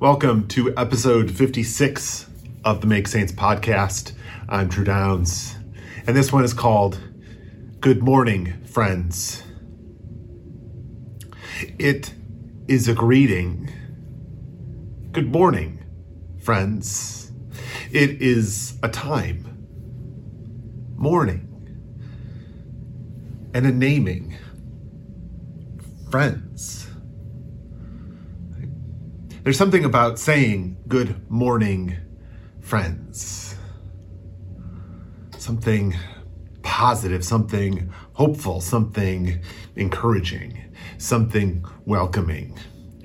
Welcome to episode 56 of the Make Saints podcast. I'm Drew Downs, and this one is called Good Morning, Friends. It is a greeting. Good morning, friends. It is a time, morning, and a naming, friends. There's something about saying good morning, friends. Something positive, something hopeful, something encouraging, something welcoming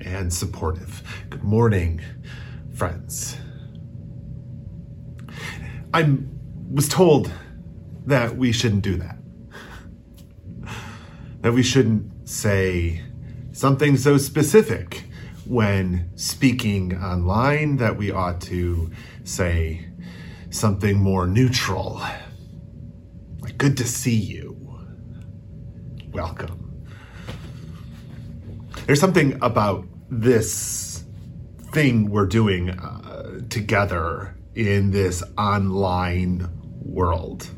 and supportive. Good morning, friends. I was told that we shouldn't do that. That we shouldn't say something so specific when speaking online that we ought to say something more neutral. Like, good to see you. Welcome. There's something about this thing we're doing uh, together in this online world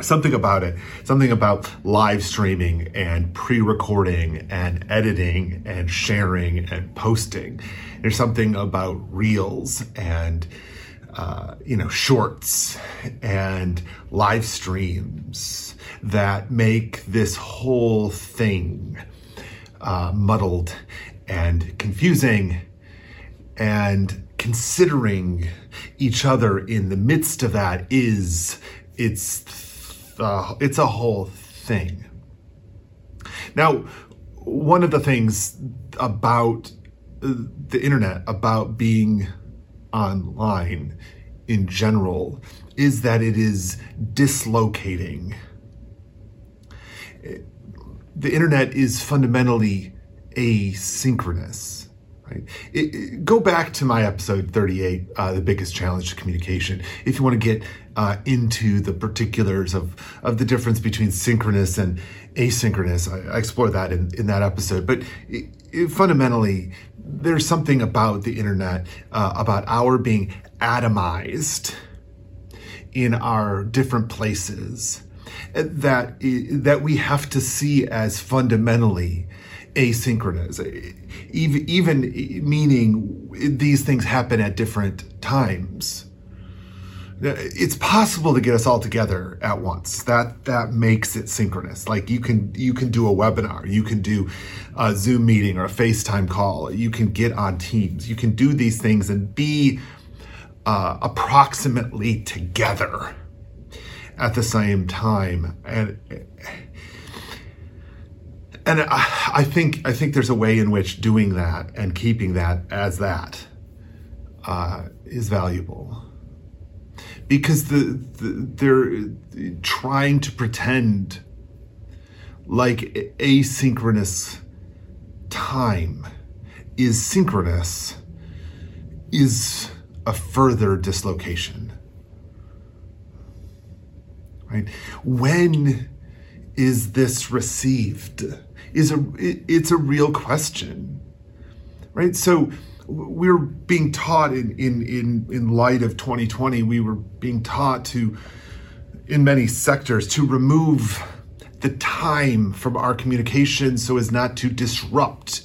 something about it something about live streaming and pre-recording and editing and sharing and posting. There's something about reels and uh, you know shorts and live streams that make this whole thing uh, muddled and confusing and considering each other in the midst of that is it's uh, it's a whole thing. Now, one of the things about the internet, about being online in general, is that it is dislocating. The internet is fundamentally asynchronous. Right? It, it, go back to my episode 38, uh, The Biggest Challenge to Communication, if you want to get uh, into the particulars of, of the difference between synchronous and asynchronous. I, I explore that in, in that episode. But it, fundamentally, there's something about the internet, uh, about our being atomized in our different places that that we have to see as fundamentally asynchronous, even, even meaning these things happen at different times. It's possible to get us all together at once. That that makes it synchronous. Like you can you can do a webinar, you can do a Zoom meeting or a FaceTime call, you can get on Teams, you can do these things and be uh, approximately together at the same time and and I, I, think I think there's a way in which doing that and keeping that as that uh, is valuable. Because the, the, they're trying to pretend like asynchronous time is synchronous is a further dislocation. Right? When is this received is a it's a real question right? So we're being taught in in in in light of 2020 we were being taught to in many sectors to remove the time from our communication so as not to disrupt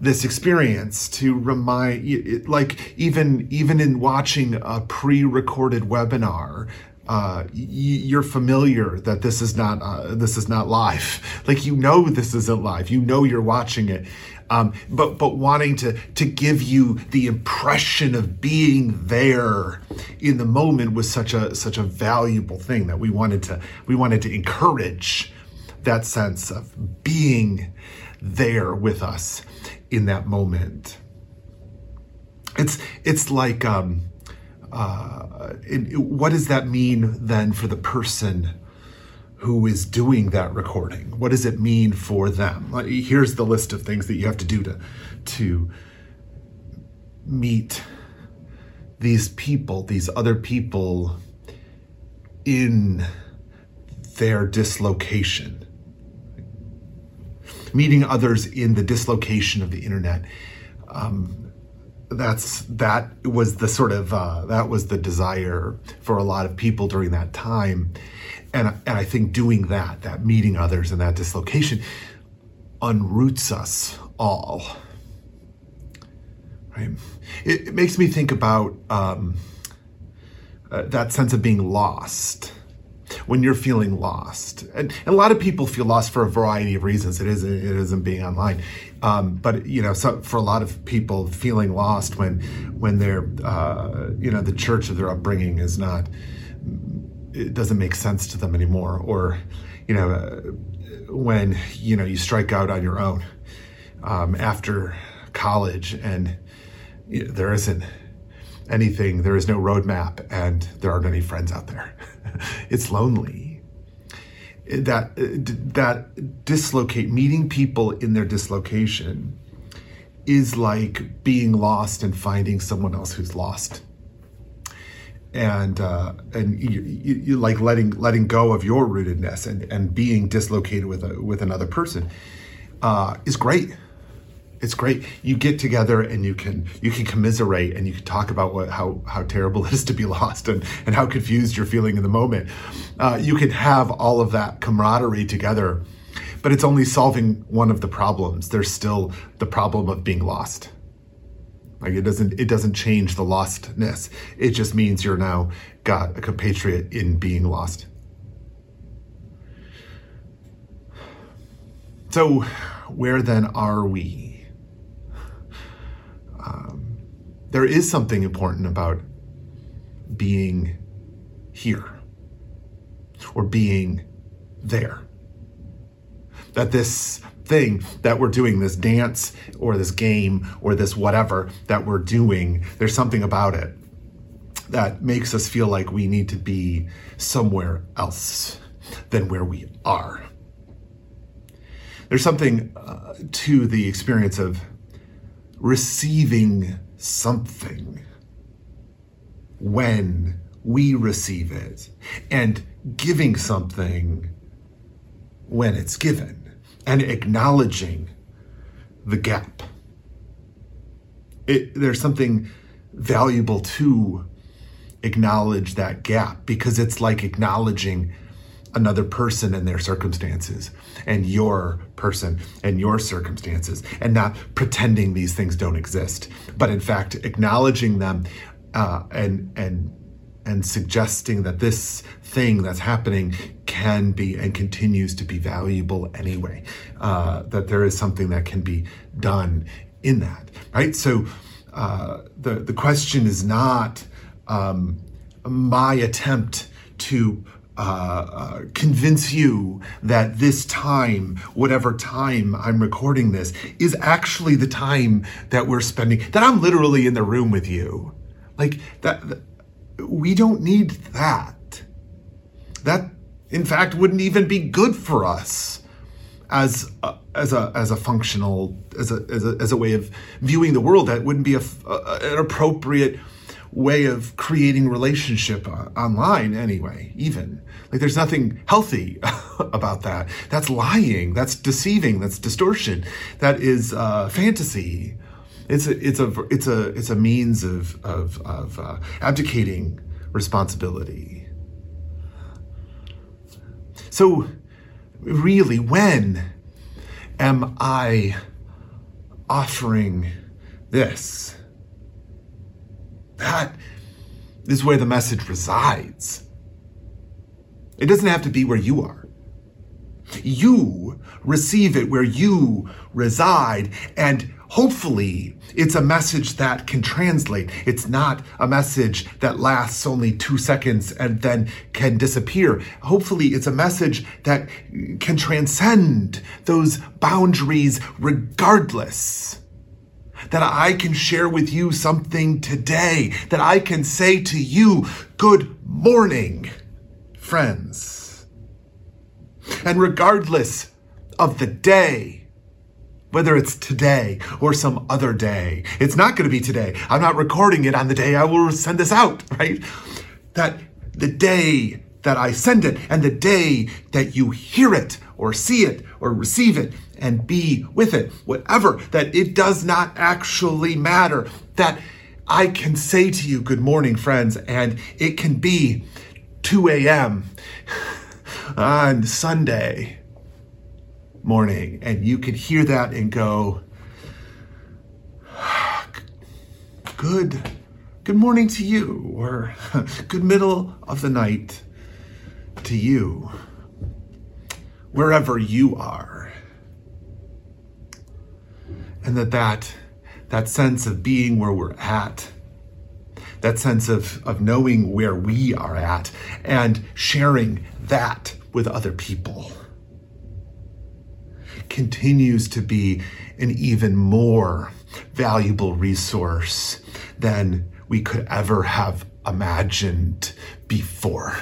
this experience to remind like even even in watching a pre-recorded webinar uh, you're familiar that this is not uh, this is not live. Like you know this isn't live. You know you're watching it, um, but but wanting to to give you the impression of being there in the moment was such a such a valuable thing that we wanted to we wanted to encourage that sense of being there with us in that moment. It's it's like um, uh, it, what does that mean then for the person who is doing that recording? What does it mean for them? Here's the list of things that you have to do to to meet these people, these other people in their dislocation. Meeting others in the dislocation of the internet um, that's that was the sort of uh, that was the desire for a lot of people during that time, and and I think doing that, that meeting others and that dislocation, unroots us all. Right? It, it makes me think about um, uh, that sense of being lost when you're feeling lost. And, and, a lot of people feel lost for a variety of reasons. It isn't, it isn't being online. Um, but, you know, so for a lot of people feeling lost when, when they're, uh, you know, the church of their upbringing is not, it doesn't make sense to them anymore. Or, you know, uh, when, you know, you strike out on your own um, after college and you know, there isn't anything, there is no roadmap and there aren't any friends out there. it's lonely. That that dislocate meeting people in their dislocation is like being lost and finding someone else who's lost and uh, and you, you, you, like letting letting go of your rootedness and, and being dislocated with a, with another person uh, is great it's great. You get together and you can you can commiserate and you can talk about what how how terrible it is to be lost and and how confused you're feeling in the moment. Uh, you can have all of that camaraderie together, but it's only solving one of the problems. There's still the problem of being lost. Like it doesn't it doesn't change the lostness. It just means you're now got a compatriot in being lost. So, where then are we? um, there is something important about being here or being there. That this thing that we're doing, this dance or this game or this whatever that we're doing, there's something about it that makes us feel like we need to be somewhere else than where we are. There's something uh, to the experience of receiving something when we receive it and giving something when it's given and acknowledging the gap. It, there's something valuable to acknowledge that gap because it's like acknowledging another person and their circumstances and your person and your circumstances and not pretending these things don't exist but in fact acknowledging them uh, and and and suggesting that this thing that's happening can be and continues to be valuable anyway uh, that there is something that can be done in that right? So uh, the the question is not um, my attempt to uh, uh, convince you that this time, whatever time I'm recording this, is actually the time that we're spending, that I'm literally in the room with you. Like that, that we don't need that. That, in fact, wouldn't even be good for us as a, as a as a functional as a, as a as a way of viewing the world. That wouldn't be a, a an appropriate way of creating relationship online anyway even. Like there's nothing healthy about that. That's lying. That's deceiving. That's distortion. That is uh, fantasy. It's a it's a it's a it's a means of of, of uh, abdicating responsibility. So really when am i offering this that is where the message resides. It doesn't have to be where you are. You receive it where you reside, and hopefully it's a message that can translate. It's not a message that lasts only two seconds and then can disappear. Hopefully it's a message that can transcend those boundaries regardless that I can share with you something today, that I can say to you, good morning, friends. And regardless of the day, whether it's today or some other day, it's not going to be today. I'm not recording it on the day I will send this out, right? That the day that I send it and the day that you hear it or see it or receive it and be with it, whatever, that it does not actually matter. That I can say to you, Good morning, friends, and it can be 2 a.m. on Sunday morning, and you can hear that and go, Good, good morning to you, or good middle of the night to you, wherever you are. And that that that sense of being where we're at, that sense of, of knowing where we are at, and sharing that with other people continues to be an even more valuable resource than we could ever have imagined before.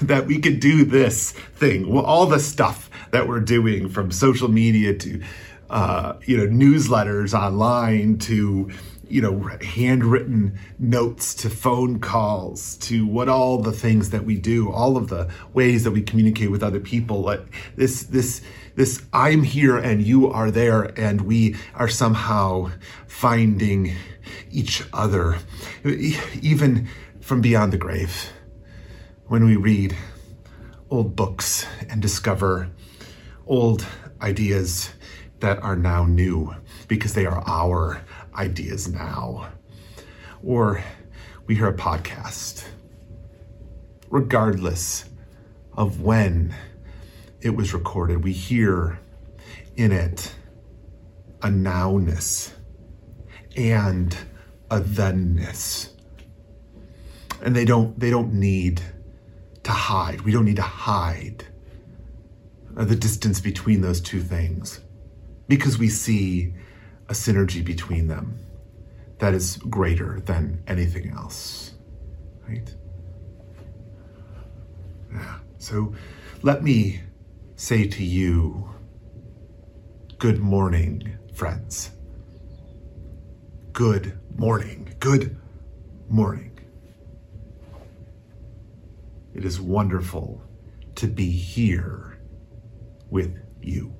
that we could do this thing, well, all the stuff that we're doing from social media to uh, you know, newsletters online to, you know, handwritten notes to phone calls to what all the things that we do, all of the ways that we communicate with other people. Like this, this, this, I'm here and you are there, and we are somehow finding each other, even from beyond the grave. When we read old books and discover old ideas that are now new because they are our ideas now. Or we hear a podcast, regardless of when it was recorded, we hear in it a nowness and a thenness. And they don't they don't need to hide. We don't need to hide the distance between those two things because we see a synergy between them that is greater than anything else. Right? Yeah. So let me say to you, good morning, friends. Good morning. Good morning. It is wonderful to be here with you.